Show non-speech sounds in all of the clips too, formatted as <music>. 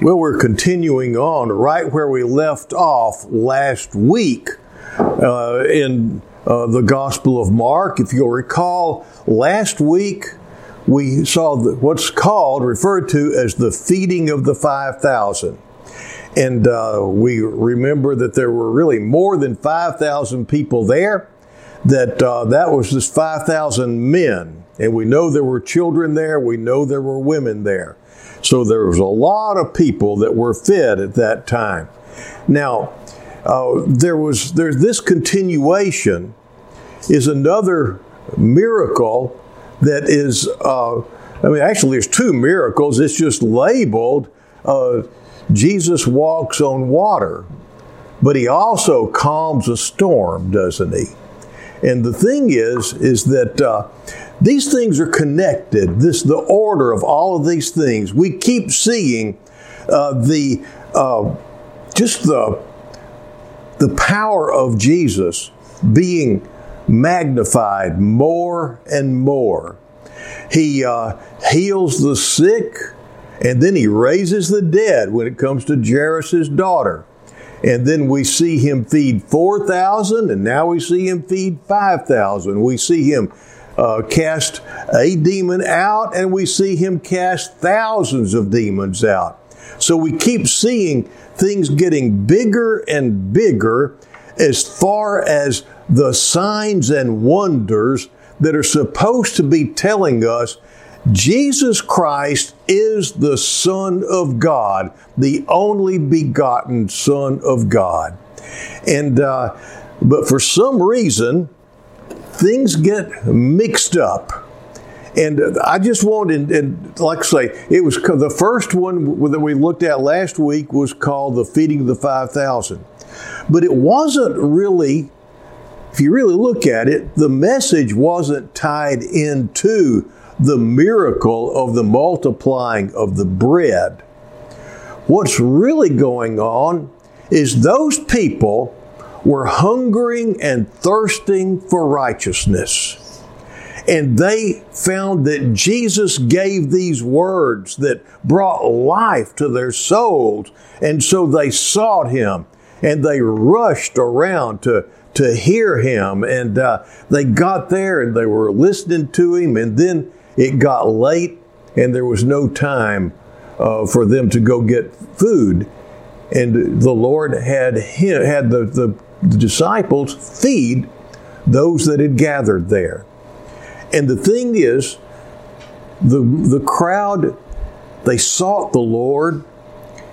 Well, we're continuing on right where we left off last week uh, in uh, the Gospel of Mark. If you'll recall, last week we saw the, what's called, referred to as the feeding of the 5,000. And uh, we remember that there were really more than 5,000 people there, that uh, that was just 5,000 men. And we know there were children there, we know there were women there. So there was a lot of people that were fed at that time. Now, uh, there was there's this continuation is another miracle that is. Uh, I mean, actually, there's two miracles. It's just labeled uh, Jesus walks on water, but he also calms a storm, doesn't he? And the thing is, is that uh, these things are connected. This the order of all of these things. We keep seeing uh, the uh, just the the power of Jesus being magnified more and more. He uh, heals the sick, and then he raises the dead when it comes to Jairus' daughter. And then we see him feed 4,000, and now we see him feed 5,000. We see him uh, cast a demon out, and we see him cast thousands of demons out. So we keep seeing things getting bigger and bigger as far as the signs and wonders that are supposed to be telling us Jesus Christ is the Son of God, the only begotten Son of God. And, uh, but for some reason, things get mixed up. And I just wanted, and like I say, it was the first one that we looked at last week was called the feeding of the 5,000. But it wasn't really, if you really look at it, the message wasn't tied into the miracle of the multiplying of the bread. What's really going on is those people were hungering and thirsting for righteousness. And they found that Jesus gave these words that brought life to their souls. And so they sought him and they rushed around to, to hear him. And uh, they got there and they were listening to him. And then it got late and there was no time uh, for them to go get food. And the Lord had him, had the, the, the disciples feed those that had gathered there. And the thing is, the, the crowd, they sought the Lord,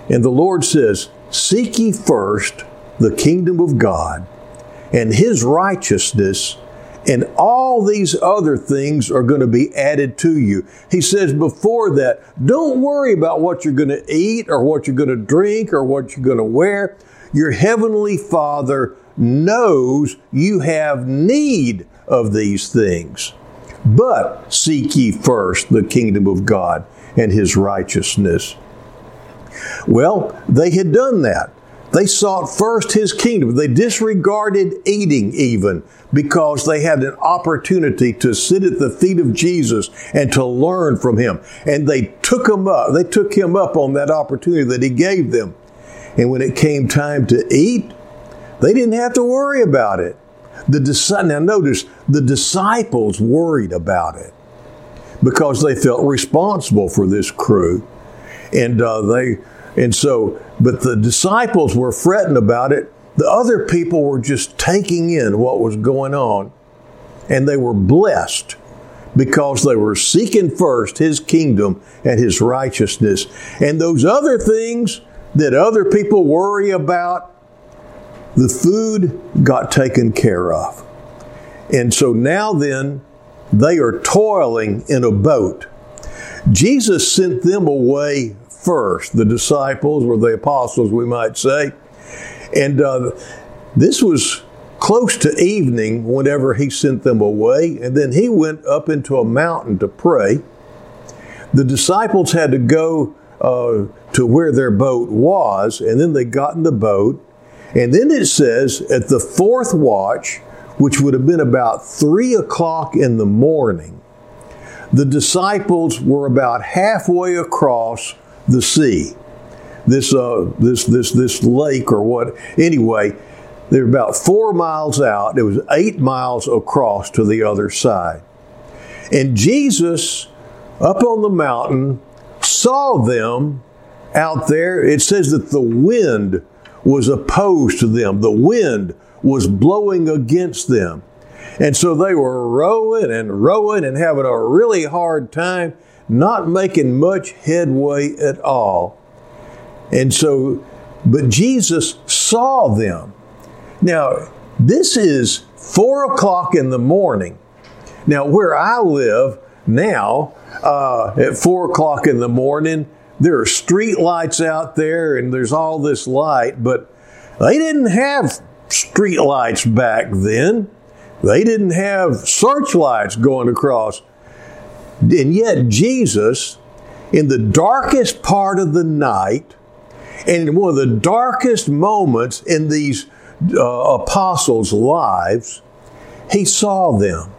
and the Lord says, Seek ye first the kingdom of God and his righteousness, and all these other things are going to be added to you. He says before that, don't worry about what you're going to eat or what you're going to drink or what you're going to wear. Your heavenly Father knows you have need of these things. But seek ye first the kingdom of God and his righteousness. Well, they had done that. They sought first his kingdom. They disregarded eating even because they had an opportunity to sit at the feet of Jesus and to learn from him. And they took him up. They took him up on that opportunity that he gave them. And when it came time to eat, they didn't have to worry about it. The now notice the disciples worried about it because they felt responsible for this crew, and uh, they and so. But the disciples were fretting about it. The other people were just taking in what was going on, and they were blessed because they were seeking first His kingdom and His righteousness, and those other things that other people worry about the food got taken care of. And so now then, they are toiling in a boat. Jesus sent them away first, the disciples or the apostles, we might say. And uh, this was close to evening whenever he sent them away. And then he went up into a mountain to pray. The disciples had to go uh, to where their boat was, and then they got in the boat and then it says at the fourth watch, which would have been about three o'clock in the morning, the disciples were about halfway across the sea. this uh, this this this lake or what. Anyway, they're about four miles out. It was eight miles across to the other side, and Jesus up on the mountain saw them out there. It says that the wind was opposed to them. The wind was blowing against them. And so they were rowing and rowing and having a really hard time, not making much headway at all. And so, but Jesus saw them. Now, this is four o'clock in the morning. Now, where I live now, uh, at four o'clock in the morning, there are street lights out there and there's all this light, but they didn't have street lights back then. They didn't have searchlights going across. And yet, Jesus, in the darkest part of the night, and in one of the darkest moments in these uh, apostles' lives, he saw them.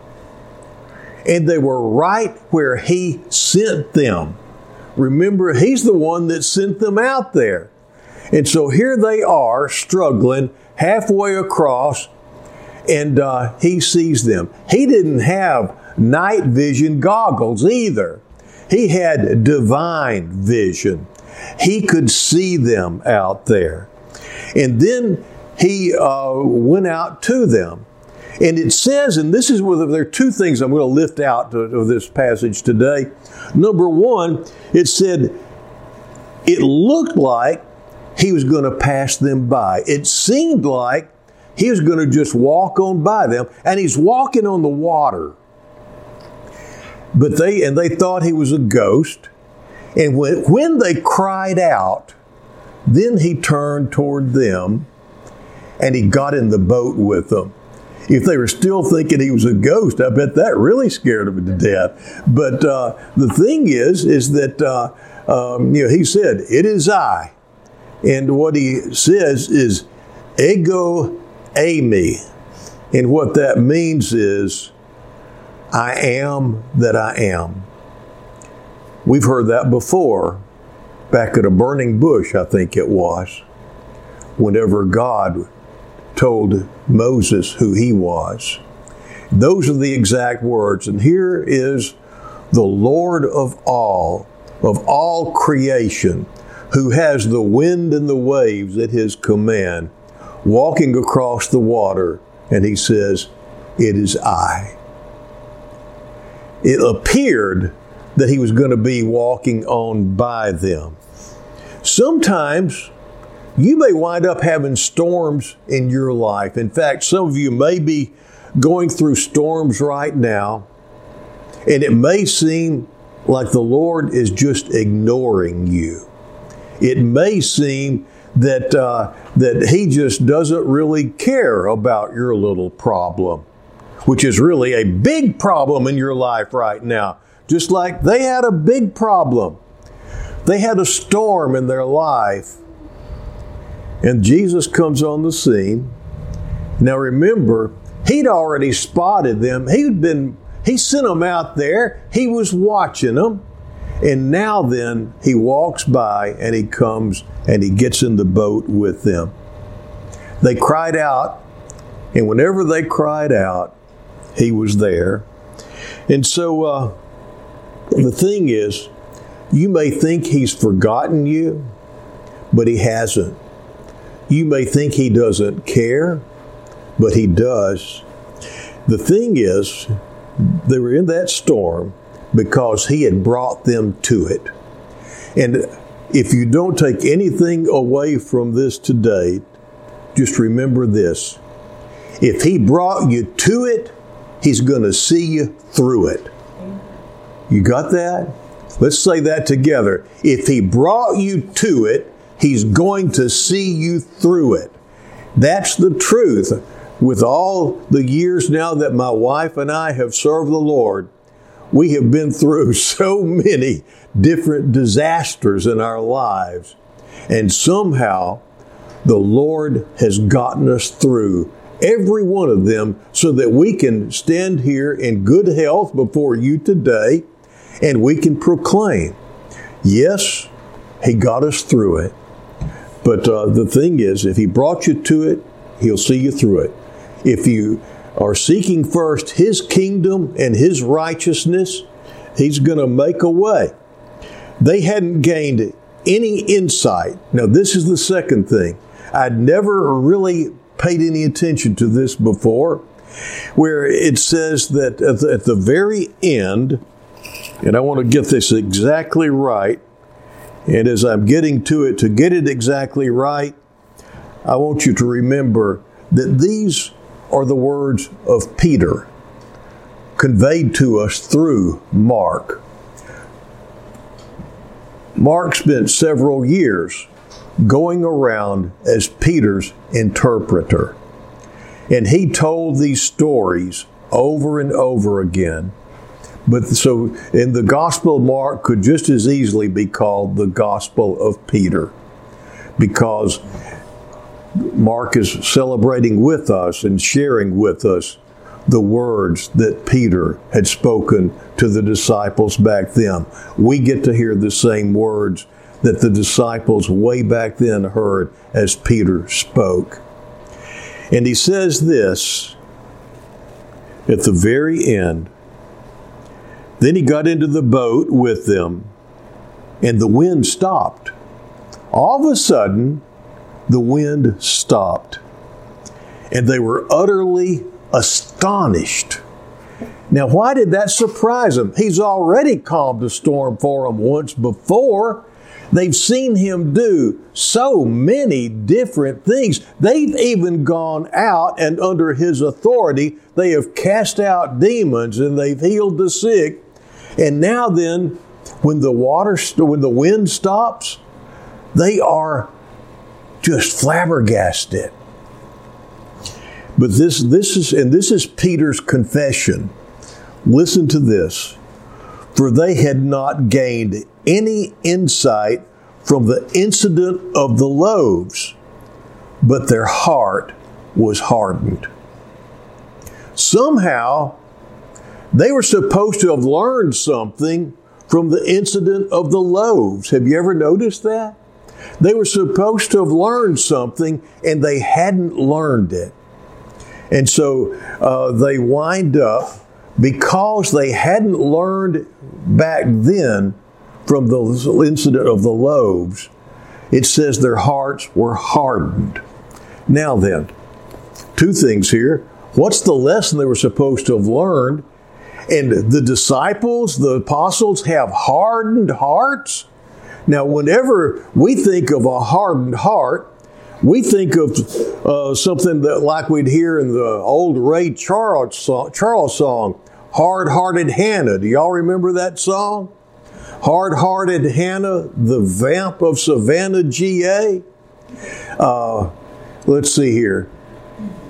And they were right where he sent them. Remember, he's the one that sent them out there. And so here they are struggling halfway across, and uh, he sees them. He didn't have night vision goggles either, he had divine vision. He could see them out there. And then he uh, went out to them. And it says, and this is where there are two things I'm going to lift out of this passage today. Number one, it said, it looked like he was going to pass them by. It seemed like he was going to just walk on by them, and he's walking on the water. But they and they thought he was a ghost. And when, when they cried out, then he turned toward them and he got in the boat with them. If they were still thinking he was a ghost, I bet that really scared them to death. But uh, the thing is, is that uh, um, you know he said, "It is I," and what he says is, "Ego eimi," and what that means is, "I am that I am." We've heard that before back at a burning bush, I think it was, whenever God told Moses who he was. Those are the exact words. And here is the Lord of all, of all creation, who has the wind and the waves at his command, walking across the water, and he says, It is I. It appeared that he was going to be walking on by them. Sometimes you may wind up having storms in your life. In fact, some of you may be going through storms right now, and it may seem like the Lord is just ignoring you. It may seem that uh, that He just doesn't really care about your little problem, which is really a big problem in your life right now just like they had a big problem. They had a storm in their life. And Jesus comes on the scene. Now remember, he'd already spotted them. He'd been he sent them out there. He was watching them. And now then he walks by and he comes and he gets in the boat with them. They cried out, and whenever they cried out, he was there. And so uh, the thing is, you may think he's forgotten you, but he hasn't. You may think he doesn't care, but he does. The thing is, they were in that storm because he had brought them to it. And if you don't take anything away from this today, just remember this. If he brought you to it, he's going to see you through it. You got that? Let's say that together. If He brought you to it, He's going to see you through it. That's the truth. With all the years now that my wife and I have served the Lord, we have been through <laughs> so many different disasters in our lives. And somehow the Lord has gotten us through every one of them so that we can stand here in good health before you today and we can proclaim, yes, He got us through it. But uh, the thing is, if He brought you to it, He'll see you through it. If you are seeking first His kingdom and His righteousness, He's going to make a way. They hadn't gained any insight. Now, this is the second thing. I'd never really paid any attention to this before, where it says that at the, at the very end, and I want to get this exactly right, and as I'm getting to it, to get it exactly right, I want you to remember that these are the words of Peter conveyed to us through Mark. Mark spent several years going around as Peter's interpreter. And he told these stories over and over again. But so, in the Gospel of Mark could just as easily be called the Gospel of Peter because Mark is celebrating with us and sharing with us the words that Peter had spoken to the disciples back then. We get to hear the same words that the disciples way back then heard as Peter spoke. And he says this at the very end. Then he got into the boat with them, and the wind stopped. All of a sudden, the wind stopped, and they were utterly astonished. Now, why did that surprise them? He's already calmed a storm for them once before. They've seen him do so many different things. They've even gone out and under his authority, they have cast out demons and they've healed the sick. And now then, when the water, when the wind stops, they are just flabbergasted. But this, this is, and this is Peter's confession. Listen to this. For they had not gained any insight from the incident of the loaves, but their heart was hardened. Somehow, they were supposed to have learned something from the incident of the loaves. Have you ever noticed that? They were supposed to have learned something and they hadn't learned it. And so uh, they wind up because they hadn't learned back then from the incident of the loaves, it says their hearts were hardened. Now then, two things here. What's the lesson they were supposed to have learned? And the disciples, the apostles, have hardened hearts. Now, whenever we think of a hardened heart, we think of uh, something that like we'd hear in the old Ray Charles song, Charles song, Hard Hearted Hannah. Do y'all remember that song? Hard Hearted Hannah, the vamp of Savannah, GA. Uh, let's see here.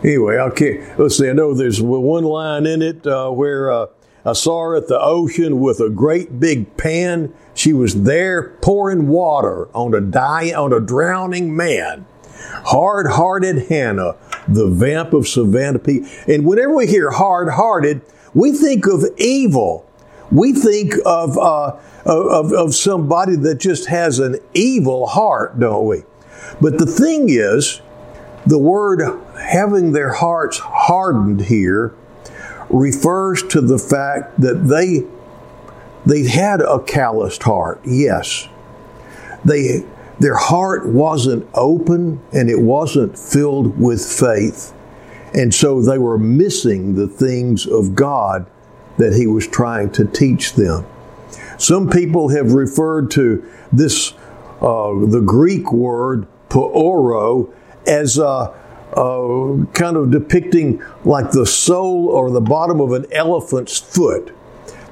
Anyway, okay, let's see. I know there's one line in it uh, where uh, I saw her at the ocean with a great big pan. She was there pouring water on a die on a drowning man. Hard hearted Hannah, the vamp of Savannah P. And whenever we hear hard hearted, we think of evil. We think of, uh, of, of somebody that just has an evil heart, don't we? But the thing is, the word having their hearts hardened here refers to the fact that they they had a calloused heart. Yes. They their heart wasn't open and it wasn't filled with faith. And so they were missing the things of God that He was trying to teach them. Some people have referred to this, uh, the Greek word poroo, as uh, uh, kind of depicting like the sole or the bottom of an elephant's foot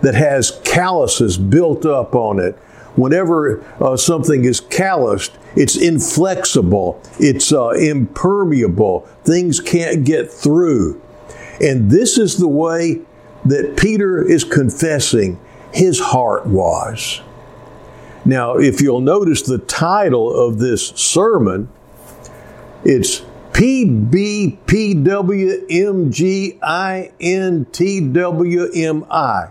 that has calluses built up on it whenever uh, something is calloused, it's inflexible, it's uh, impermeable, things can't get through. And this is the way that Peter is confessing his heart was. Now, if you'll notice the title of this sermon, it's PBPWMGINTWMI.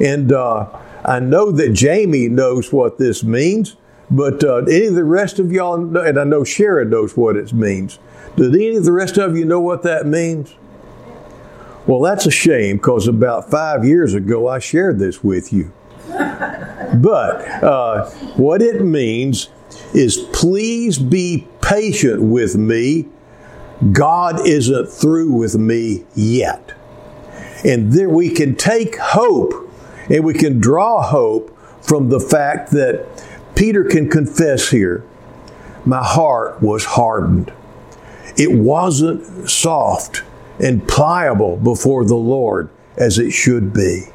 And uh, I know that Jamie knows what this means But uh, any of the rest of y'all, and I know Sharon knows what it means. Do any of the rest of you know what that means? Well, that's a shame because about five years ago I shared this with you. but uh, what it means is please be patient with me. God isn't through with me yet. And there we can take hope and we can draw hope from the fact that Peter can confess here my heart was hardened. It wasn't soft and pliable before the Lord as it should be.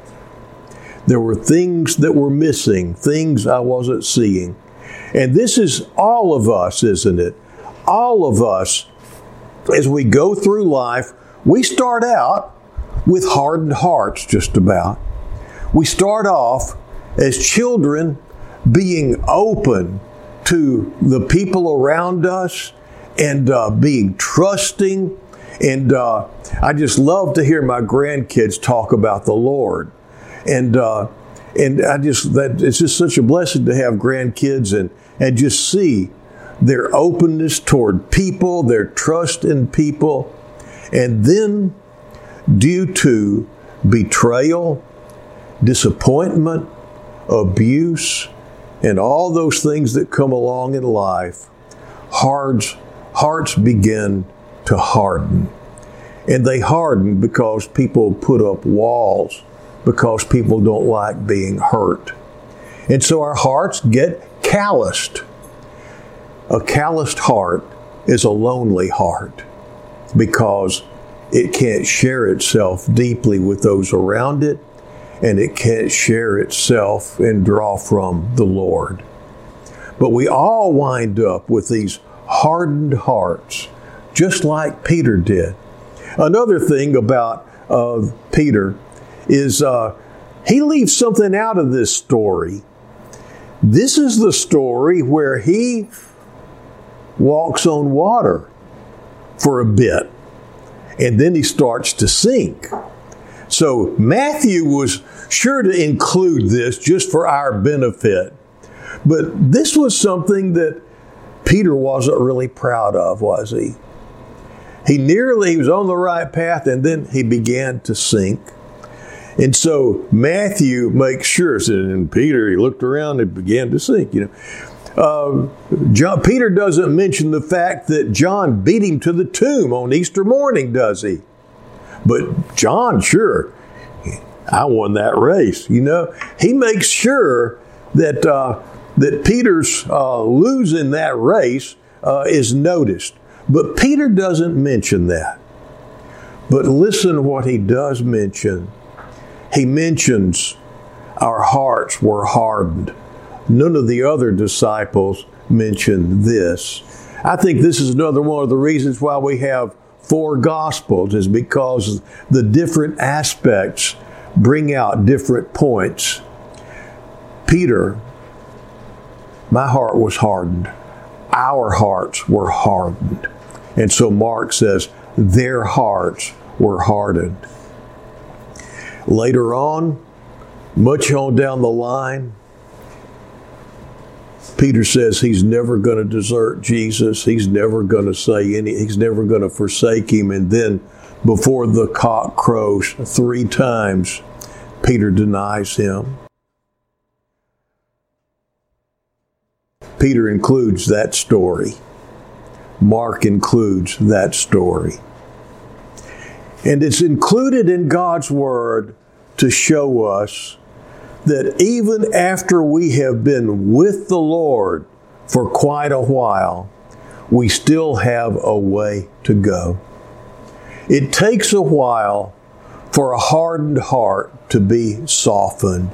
There were things that were missing, things I wasn't seeing. And this is all of us, isn't it? All of us, as we go through life, we start out with hardened hearts, just about. We start off as children being open to the people around us and uh, being trusting. And uh, I just love to hear my grandkids talk about the Lord. And uh, and I just that it's just such a blessing to have grandkids and and just see their openness toward people, their trust in people, and then due to betrayal, disappointment, abuse, and all those things that come along in life, hearts, hearts begin to harden. And they harden because people put up walls, because people don't like being hurt. And so our hearts get calloused. A calloused heart is a lonely heart because it can't share itself deeply with those around it, and it can't share itself and draw from the Lord. But we all wind up with these hardened hearts, just like Peter did. Another thing about uh, Peter is uh, he leaves something out of this story. This is the story where he walks on water for a bit and then he starts to sink. So Matthew was sure to include this just for our benefit. But this was something that Peter wasn't really proud of, was he? He nearly he was on the right path and then he began to sink. And so Matthew makes sure, and Peter, he looked around and began to sink, you know. Uh, John, Peter doesn't mention the fact that John beat him to the tomb on Easter morning, does he? But John, sure, I won that race. You know, he makes sure that uh, that Peter's uh, losing that race uh, is noticed. But Peter doesn't mention that. But listen what he does mention. He mentions our hearts were hardened. None of the other disciples mentioned this. I think this is another one of the reasons why we have four gospels is because the different aspects bring out different points. Peter, my heart was hardened. Our hearts were hardened. And so Mark says, their hearts were hardened. Later on, much on down the line, Peter says he's never going to desert Jesus. He's never going to say any, he's never going to forsake him. And then before the cock crows three times, Peter denies him. Peter includes that story. Mark includes that story. And it's included in God's Word to show us that even after we have been with the Lord for quite a while, we still have a way to go. It takes a while for a hardened heart to be softened.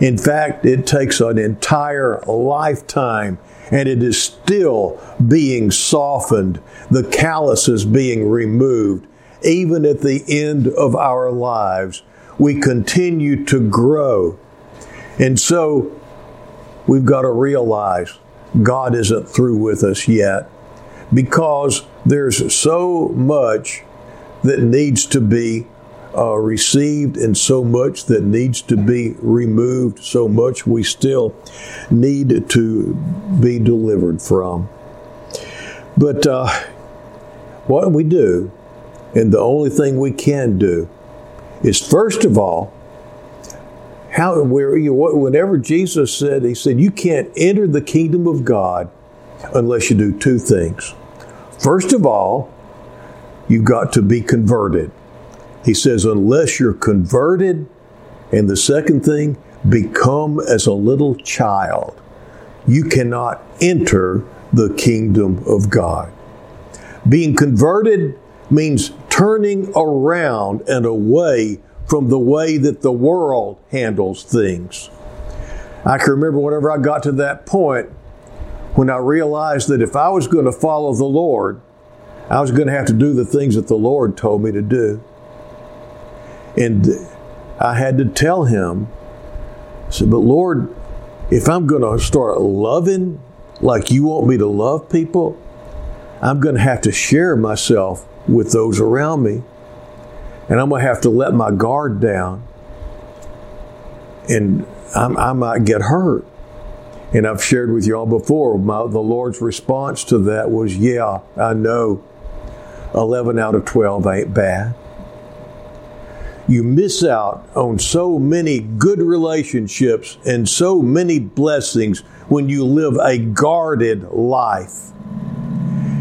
In fact, it takes an entire lifetime and it is still being softened. The callus is being removed. Even at the end of our lives, we continue to grow and so we've got to realize God isn't through with us yet because there's so much that needs to be uh, received and so much that needs to be removed, so much we still need to be delivered from. But uh, what we do, and the only thing we can do, is first of all, how where you whenever Jesus said he said you can't enter the kingdom of God unless you do two things. First of all, you've got to be converted. He says, unless you're converted, and the second thing, become as a little child, you cannot enter the kingdom of God. Being converted means turning around and away from the way that the world handles things. I can remember whenever I got to that point when I realized that if I was going to follow the Lord, I was going to have to do the things that the Lord told me to do. And I had to tell him, I said, but Lord, if I'm going to start loving like you want me to love people, I'm going to have to share myself with those around me. And I'm going to have to let my guard down. And I'm, i might get hurt. And I've shared with you all before, my, the Lord's response to that was, Yeah, I know 11 out of 12 ain't bad you miss out on so many good relationships and so many blessings when you live a guarded life.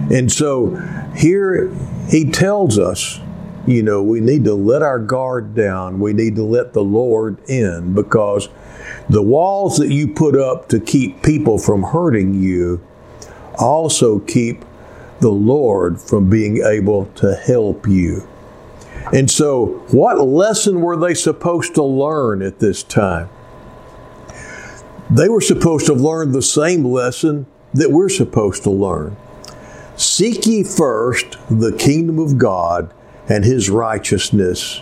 And so here he tells us, you know, we need to let our guard down. We need to let the Lord in because the walls that you put up to keep people from hurting you also keep the Lord from being able to help you. And so, what lesson were they supposed to learn at this time? They were supposed to learn the same lesson that we're supposed to learn. Seek ye first the kingdom of God and his righteousness,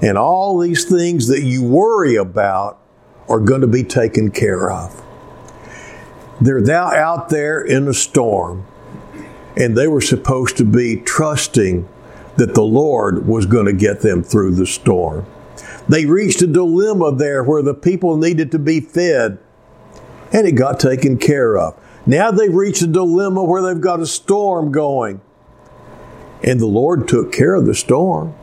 and all these things that you worry about are going to be taken care of. They're now out there in a storm, and they were supposed to be trusting that the Lord was going to get them through the storm. They reached a dilemma there where the people needed to be fed, and it got taken care of. Now they've reached a dilemma where they've got a storm going, and the Lord took care of the storm.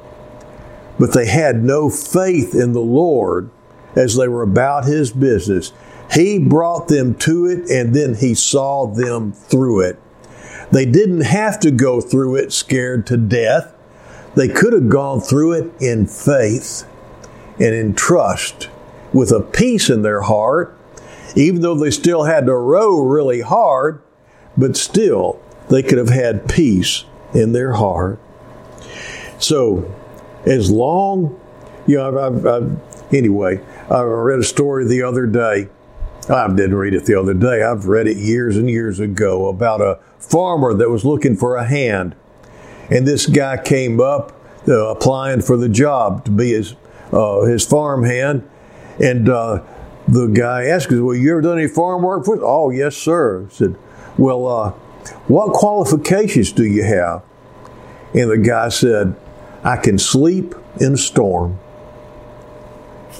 But they had no faith in the Lord as they were about His business. He brought them to it, and then He saw them through it. They didn't have to go through it scared to death. They could have gone through it in faith and in trust with a peace in their heart, even though they still had to row really hard, but still they could have had peace in their heart. So, as long, you know, I've, I've, I've, anyway, I read a story the other day. I didn't read it the other day. I've read it years and years ago about a farmer that was looking for a hand and this guy came up uh, applying for the job to be his uh, his farm hand, and uh, the guy asked, "Well, you ever done any farm work for?" Oh, yes, sir. I said, "Well, uh, what qualifications do you have?" And the guy said, "I can sleep in a storm."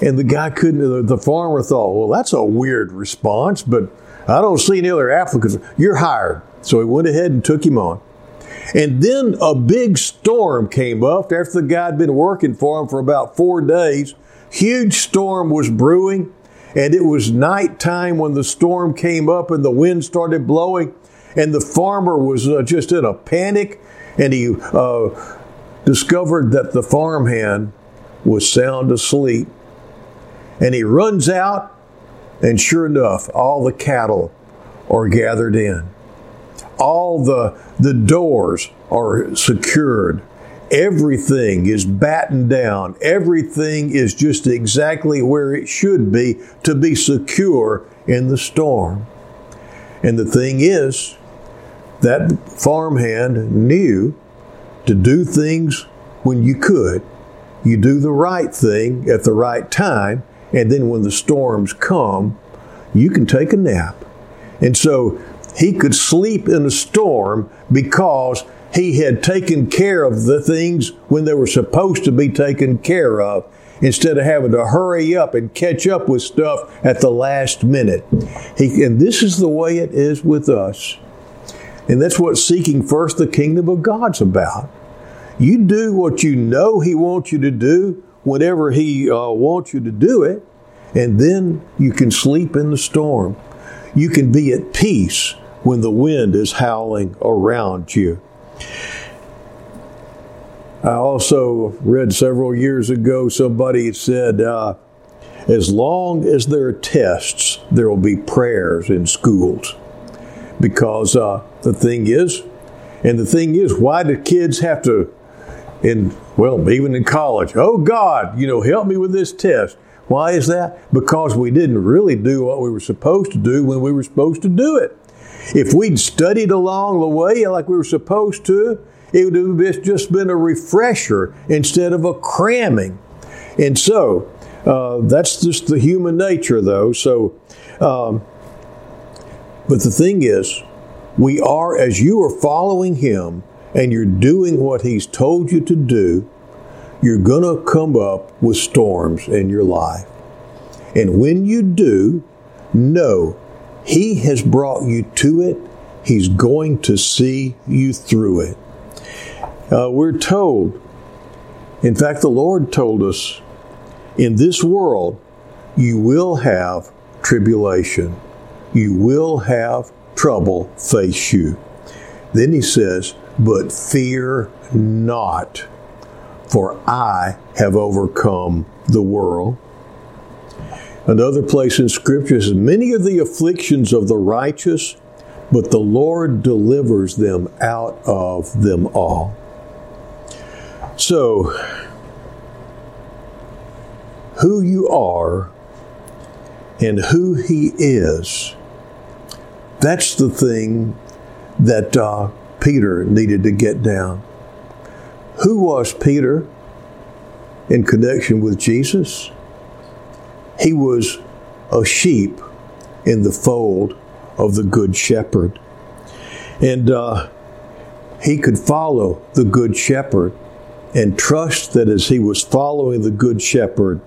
And the guy couldn't. The farmer thought, "Well, that's a weird response, but I don't see any other applicants. You're hired." So he went ahead and took him on. And then a big storm came up after the guy had been working for him for about four days. Huge storm was brewing, and it was nighttime when the storm came up and the wind started blowing. And the farmer was uh, just in a panic, and he uh, discovered that the farmhand was sound asleep. And he runs out, and sure enough, all the cattle are gathered in all the, the doors are secured. Everything is battened down. Everything is just exactly where it should be to be secure in the storm. And the thing is, that farmhand knew to do things when you could. You do the right thing at the right time, and then when the storms come, you can take a nap. And so he could sleep in a storm because he had taken care of the things when they were supposed to be taken care of instead of having to hurry up and catch up with stuff at the last minute. He, and this is the way it is with us. And that's what seeking first the kingdom of God's about. You do what you know He wants you to do whenever He uh, wants you to do it, and then you can sleep in the storm. You can be at peace when the wind is howling around you. I also read several years ago somebody said, uh, as long as there are tests, there will be prayers in schools. Because uh, the thing is, and the thing is, why do kids have to, in well, even in college, oh God, you know, help me with this test. Why is that? Because we didn't really do what we were supposed to do when we were supposed to do it. If we'd studied along the way like we were supposed to, it would have just been a refresher instead of a cramming. And so, uh, that's just the human nature, though. So, um, but the thing is, we are, as you are following Him and you're doing what He's told you to do, you're going to come up with storms in your life. And when you do, know He has brought you to it. He's going to see you through it. Uh, we're told, in fact, the Lord told us, in this world, you will have tribulation. You will have trouble face you. Then he says, but fear not, for I have overcome the world. Another place in Scripture says, Many are the afflictions of the righteous, but the Lord delivers them out of them all. So, who you are and who He is, that's the thing that uh, Peter needed to get down. Who was Peter in connection with Jesus? He was a sheep in the fold of the Good Shepherd. And uh, he could follow the Good Shepherd and trust that as he was following the Good Shepherd,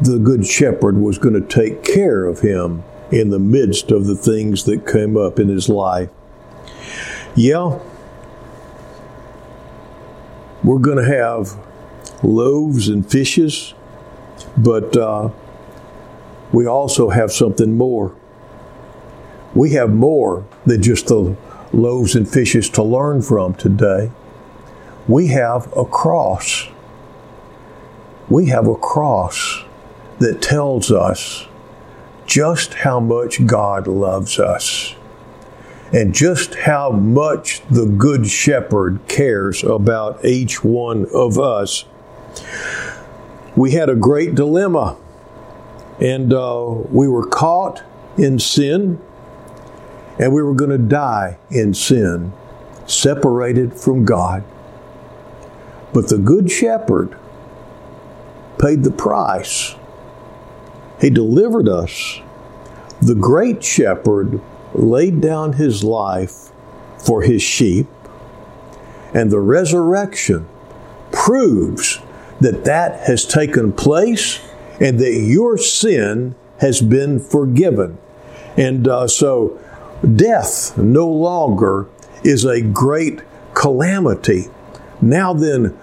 the Good Shepherd was going to take care of him in the midst of the things that came up in his life. Yeah, we're going to have loaves and fishes, but uh, we also have something more. We have more than just the loaves and fishes to learn from today we have a cross. We have a cross that tells us just how much God loves us and just how much the Good Shepherd cares about each one of us. We had a great dilemma, and uh, we were caught in sin, and we were going to die in sin, separated from God. But the Good Shepherd paid the price. He delivered us. The Great Shepherd laid down his life for his sheep, and the resurrection proves that that has taken place and that your sin has been forgiven. And uh, so death no longer is a great calamity. Now then,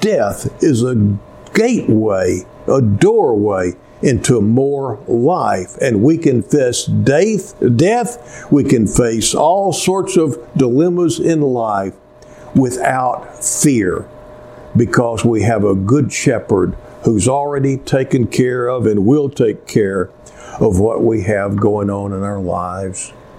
death is a gateway, a doorway into more life. And we can face death, we can face all sorts of dilemmas in life without fear because we have a good shepherd who's already taken care of and will take care of what we have going on in our lives.